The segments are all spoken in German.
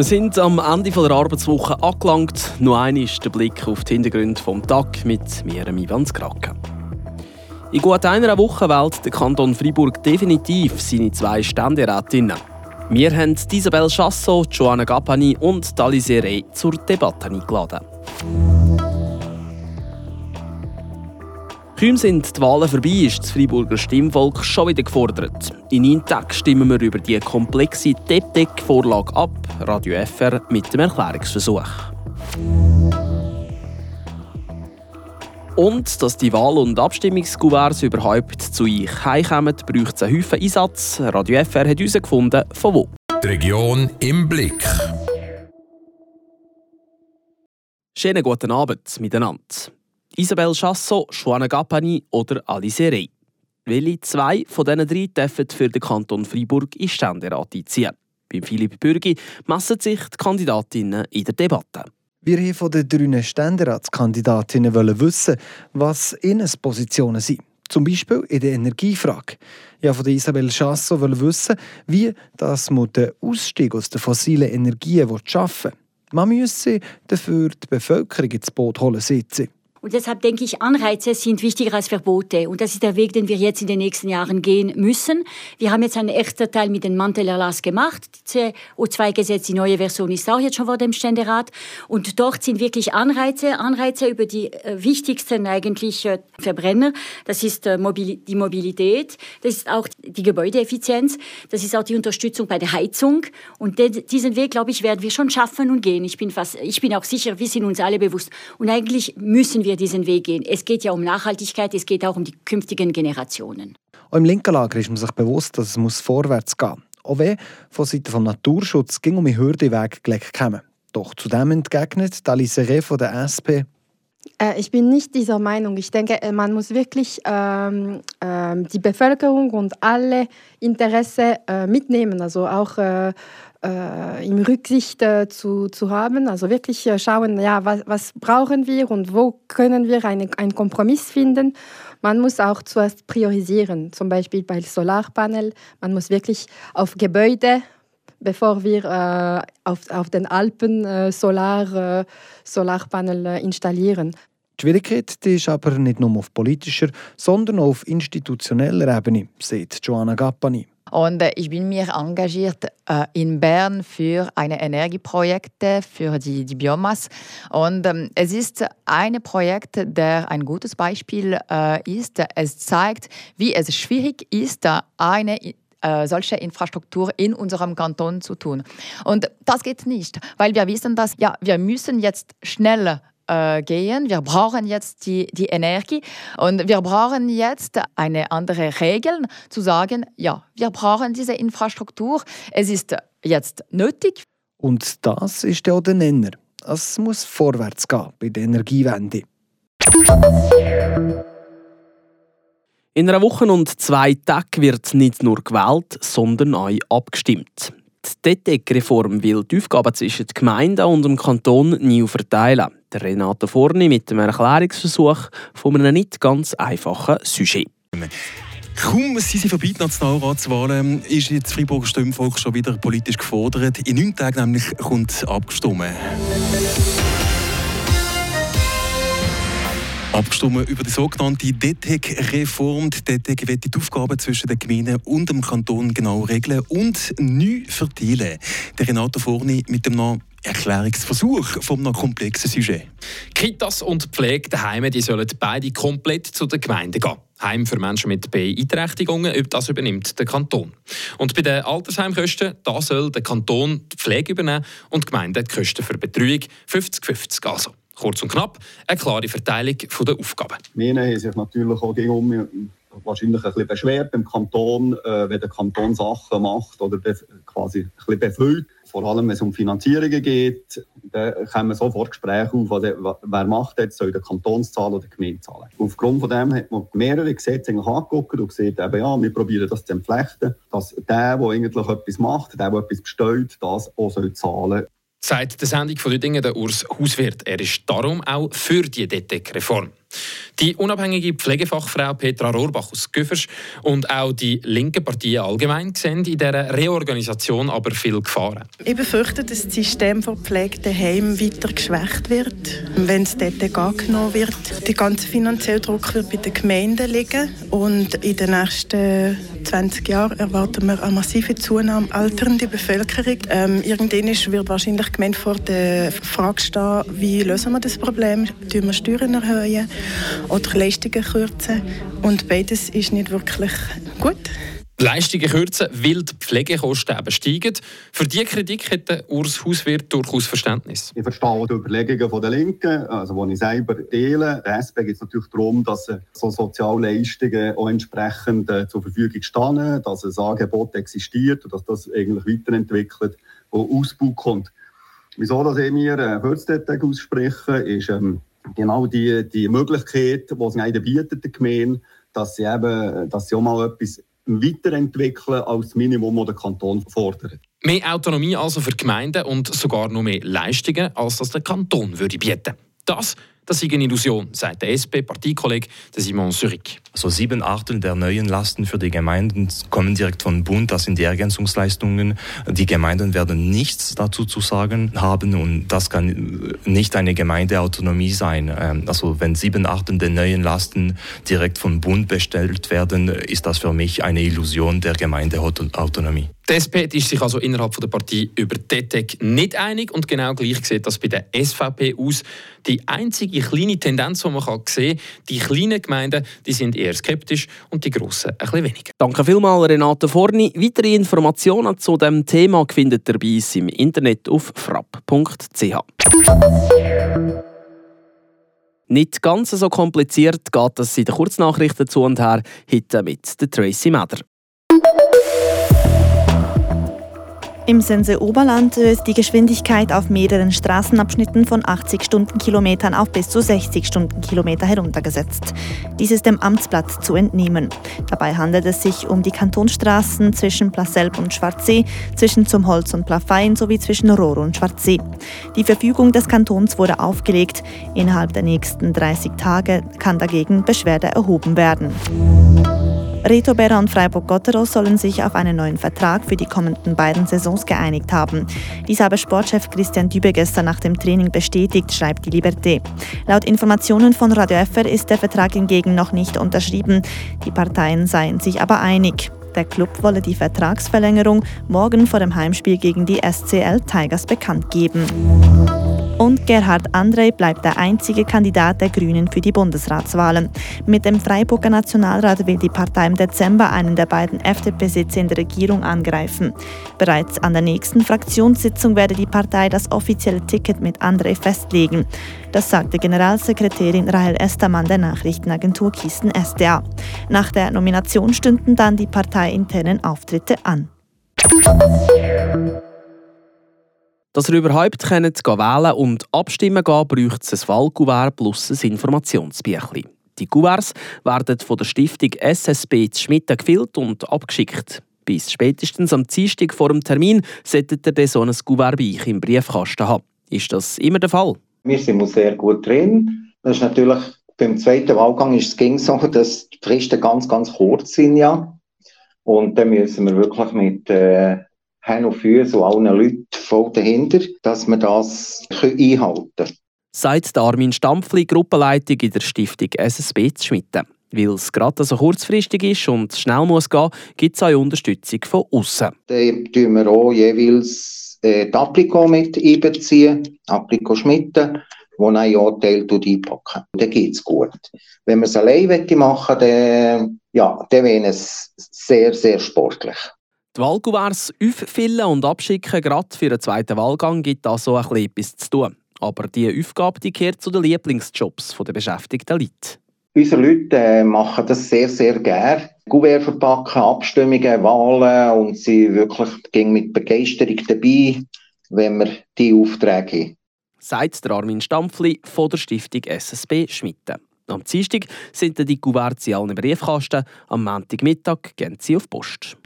Wir sind am Ende der Arbeitswoche angelangt. Nur einmal ist der Blick auf die Hintergründe vom Tag mit mir, Ivan Skraken. In gut einer Woche wählt der Kanton Freiburg definitiv seine zwei Ständerätinnen. Wir haben Isabel Chasso, Joanna Gappani und Dalise Rey zur Debatte eingeladen. Kaum sind die Wahlen vorbei, ist das Freiburger Stimmvolk schon wieder gefordert. In neun Tagen stimmen wir über die komplexe DEPTEC-Vorlage ab, Radio FR mit dem Erklärungsversuch. Und dass die Wahl- und Abstimmungskuverts überhaupt zu euch heimkommen, braucht es einen Haufen Einsatz. Radio FR hat herausgefunden, von wo. Die Region im Blick. Schönen guten Abend miteinander. Isabel Chasso, Joanna Gappani oder Alice Rey. Welche zwei von diesen drei dürfen für den Kanton Freiburg in Ständerat einziehen? Beim Philipp Bürgi messen sich die Kandidatinnen in der Debatte. Wir haben von den drei Ständeratskandidatinnen wissen, was ihnen Positionen sind. Zum Beispiel in der Energiefrage. Ja, von Isabel Chasso wollen wissen, wie das mit dem Ausstieg aus den fossilen Energien schaffen will. Man müsse dafür die Bevölkerung ins Boot holen sitzen. Und deshalb denke ich, Anreize sind wichtiger als Verbote. Und das ist der Weg, den wir jetzt in den nächsten Jahren gehen müssen. Wir haben jetzt einen ersten Teil mit dem Mantelerlass gemacht. Das CO2-Gesetz, die neue Version ist auch jetzt schon vor dem Ständerat. Und dort sind wirklich Anreize, Anreize über die äh, wichtigsten eigentlich äh, Verbrenner. Das ist äh, die Mobilität, das ist auch die Gebäudeeffizienz, das ist auch die Unterstützung bei der Heizung. Und diesen Weg, glaube ich, werden wir schon schaffen und gehen. Ich bin, fast, ich bin auch sicher, wir sind uns alle bewusst. Und eigentlich müssen wir wir diesen Weg gehen. Es geht ja um Nachhaltigkeit, es geht auch um die künftigen Generationen. Auch Im linken Lager ist man sich bewusst, dass es vorwärts gehen muss. Auch wenn von Seiten des Naturschutz ging um die Hürdeweg gelegt kommen. Doch zu dem entgegnet Alice Reh von der SP, äh, ich bin nicht dieser Meinung. Ich denke, äh, man muss wirklich ähm, ähm, die Bevölkerung und alle Interessen äh, mitnehmen. Also auch äh, im Rücksicht äh, zu, zu haben. Also wirklich äh, schauen, ja, was, was brauchen wir und wo können wir eine, einen Kompromiss finden. Man muss auch zuerst priorisieren, zum Beispiel bei Solarpanel. Man muss wirklich auf Gebäude, bevor wir äh, auf, auf den Alpen äh, Solar, Solarpanel installieren. Die Schwierigkeit ist aber nicht nur auf politischer, sondern auch auf institutioneller Ebene, sagt Joanna Gappani. Und äh, ich bin mir engagiert äh, in Bern für ein Energieprojekt für die, die Biomasse. Und ähm, es ist ein Projekt, der ein gutes Beispiel äh, ist. Es zeigt, wie es schwierig ist, eine äh, solche Infrastruktur in unserem Kanton zu tun. Und das geht nicht, weil wir wissen, dass ja, wir müssen jetzt schneller äh, gehen. Wir brauchen jetzt die, die Energie und wir brauchen jetzt eine andere Regel, zu sagen, ja, wir brauchen diese Infrastruktur. Es ist jetzt nötig. Und das ist ja der Nenner. Es muss vorwärts gehen bei der Energiewende. In einer Woche und zwei Tagen wird nicht nur gewählt, sondern auch abgestimmt. Die DETEC-Reform will die Aufgaben zwischen den Gemeinden und dem Kanton neu verteilen. Der Renato Forni mit dem Erklärungsversuch von einem nicht ganz einfachen Sujet. Kaum sind sie vorbei, die Nationalratswahlen, ist jetzt Freiburger Stimmvolk schon wieder politisch gefordert. In neun Tagen nämlich kommt abgestimmt. Abgestimmt über die sogenannte DTEC-Reform. Die DTEC wird die Aufgaben zwischen den Gemeinden und dem Kanton genau regeln und neu verteilen. Der Renato Forni mit dem Namen Erklärungsversuch von einem komplexen Sujet. Kitas und Pflege daheim, die sollen beide komplett zu den Gemeinden gehen. Heim für Menschen mit Beeinträchtigungen, das übernimmt der Kanton. Und bei den Altersheimkosten, da soll der Kanton die Pflege übernehmen und die Gemeinde die Kosten für Betreuung 50-50 also. Kurz und knapp, eine klare Verteilung der Aufgaben. Wir haben sich natürlich auch gegen wahrscheinlich ein bisschen beschwert beim Kanton, äh, wenn der Kanton Sachen macht oder quasi ein bisschen befüllt. Vor allem, wenn es um Finanzierungen geht, dann kommen sofort Gespräche auf, also, wer macht jetzt, soll der Kanton zahlen oder die Gemeinde zahlen. Aufgrund von dem hat man mehrere Gesetze angeguckt und gesagt, eben, ja, wir probieren das zu entflechten, dass der, der eigentlich etwas macht, der, der etwas bestellt, das auch soll zahlen Seit der Sendung von Düdingen der Urs Hauswirt. Er ist darum auch für die DTEC-Reform. Die unabhängige Pflegefachfrau Petra Rohrbach aus Güffers und auch die linken Partien allgemein sehen in dieser Reorganisation aber viel Gefahren. Ich befürchte, dass das System von Pflege daheim weiter geschwächt wird, wenn es dort angenommen wird. Der ganze finanzielle Druck wird bei den Gemeinden liegen und in den nächsten 20 Jahren erwarten wir eine massive Zunahme alternder Bevölkerung. Ähm, irgendwann wird wahrscheinlich die Gemeinde vor der Frage stehen, wie lösen wir das Problem? Tun wir Steuern erhöhen oder Leistungen kürzen? Und beides ist nicht wirklich gut. Leistungen kürzen, weil die Pflegekosten eben steigen. Für diese Kritik hat Urs Hauswirt durchaus Verständnis. Ich verstehe die Überlegungen der Linken, also die ich selber teile. Der SP geht es natürlich darum, dass so Sozialleistungen auch entsprechend äh, zur Verfügung stehen, dass ein Angebot existiert und dass das eigentlich weiterentwickelt und Ausbau kommt. Wieso dass ich mir äh, Würzdetec ausspreche, ist ähm, genau die, die Möglichkeit, die sie bietet, der Gemeinde, dass sie eben, dass sie auch mal etwas weiterentwickeln als Minimum, das der Kanton fordert. Mehr Autonomie also für Gemeinden und sogar noch mehr Leistungen, als das der Kanton würde bieten. Das das ist eine Illusion, sagt der SP-Partikollege Simon Zurich. Also sieben Achtel der neuen Lasten für die Gemeinden kommen direkt vom Bund, das sind die Ergänzungsleistungen. Die Gemeinden werden nichts dazu zu sagen haben und das kann nicht eine Gemeindeautonomie sein. Ähm, also wenn sieben Achtel der neuen Lasten direkt vom Bund bestellt werden, ist das für mich eine Illusion der Gemeindeautonomie. Die SP ist sich also innerhalb der Partei über DTEC nicht einig und genau gleich sieht das bei der SVP aus. Die einzige kleine Tendenz, die man sehen kann, die kleinen Gemeinden die sind eher skeptisch und die grossen ein bisschen weniger. Danke vielmals, Renate Forni. Weitere Informationen zu diesem Thema findet ihr bei uns im Internet auf frapp.ch. Nicht ganz so kompliziert geht es in den Kurznachrichten zu und her, heute mit Tracy Meder. Im Sense Oberland ist die Geschwindigkeit auf mehreren Straßenabschnitten von 80 Stundenkilometern auf bis zu 60 Stundenkilometer heruntergesetzt. Dies ist dem Amtsblatt zu entnehmen. Dabei handelt es sich um die Kantonsstraßen zwischen Plasselb und Schwarzsee, zwischen Zum Holz und Plafein sowie zwischen Rohr und Schwarzsee. Die Verfügung des Kantons wurde aufgelegt. Innerhalb der nächsten 30 Tage kann dagegen Beschwerde erhoben werden. Reto Berra und Freiburg-Gottero sollen sich auf einen neuen Vertrag für die kommenden beiden Saisons geeinigt haben. Dies habe Sportchef Christian Dübe gestern nach dem Training bestätigt, schreibt die Liberté. Laut Informationen von Radio FR ist der Vertrag hingegen noch nicht unterschrieben. Die Parteien seien sich aber einig. Der Club wolle die Vertragsverlängerung morgen vor dem Heimspiel gegen die SCL Tigers bekannt geben. Und Gerhard André bleibt der einzige Kandidat der Grünen für die Bundesratswahlen. Mit dem Freiburger Nationalrat will die Partei im Dezember einen der beiden FDP-Sitze in der Regierung angreifen. Bereits an der nächsten Fraktionssitzung werde die Partei das offizielle Ticket mit André festlegen. Das sagte Generalsekretärin Rahel Estermann der Nachrichtenagentur Kisten SDA. Nach der Nomination stünden dann die parteiinternen Auftritte an. Dass ihr überhaupt könnt wählen und abstimmen gehen, braucht es ein Wahlkuvert plus ein Informationsbüchlein. Die Kuverts werden von der Stiftung SSB zu Schmitten gefüllt und abgeschickt. Bis spätestens am Dienstag vor dem Termin solltet ihr dann so ein Kuvert bei euch im Briefkasten haben. Ist das immer der Fall? Wir sind sehr gut drin. Das ist natürlich beim zweiten Wahlgang ist es ging so, dass die Fristen ganz, ganz kurz sind ja. Und dann müssen wir wirklich mit äh, Hand und Füßen und allen Leuten voll dahinter, dass wir das einhalten können. Sagt Armin Stampfli, Gruppenleitung in der Stiftung SSB zu Schmitten. Weil es gerade so kurzfristig ist und schnell muss gehen, gibt es auch Unterstützung von außen. Dann tun wir auch jeweils äh, die Applico mit einbeziehen, Applico Schmitten, wo ein Teil einpacken. Dann geht es gut. Wenn wir es allein machen dann, ja, dann wäre es sehr, sehr sportlich. Die Wahlkuverts auffüllen und abschicken, gerade für den zweiten Wahlgang, gibt also ein bisschen etwas zu tun. Aber diese Aufgabe die gehört zu den Lieblingsjobs der beschäftigten Leute. Unsere Leute äh, machen das sehr, sehr gerne. Kuvert verpacken, Abstimmungen, Wahlen und sie wirklich gehen mit Begeisterung dabei, wenn wir diese Aufträge haben. Sagt der Armin Stampfli von der Stiftung SSB Schmitten. Am Dienstag sind die Kuverts in allen Briefkasten, am Montagmittag gehen sie auf Post.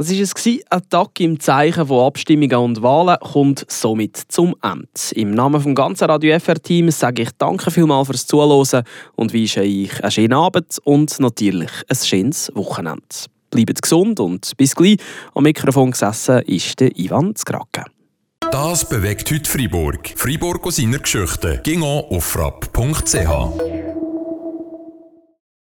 Das war es. Ein Tag im Zeichen von Abstimmungen und Wahlen kommt somit zum Ende. Im Namen des ganzen Radio FR-Teams sage ich danke vielmals fürs Zuhören und wünsche euch einen schönen Abend und natürlich ein schönes Wochenende. Bleibt gesund und bis gleich. Am Mikrofon gesessen ist der Ivan Skrake. Das bewegt heute Freiburg. Freiburg aus seiner Geschichte. Ging auf frapp.ch.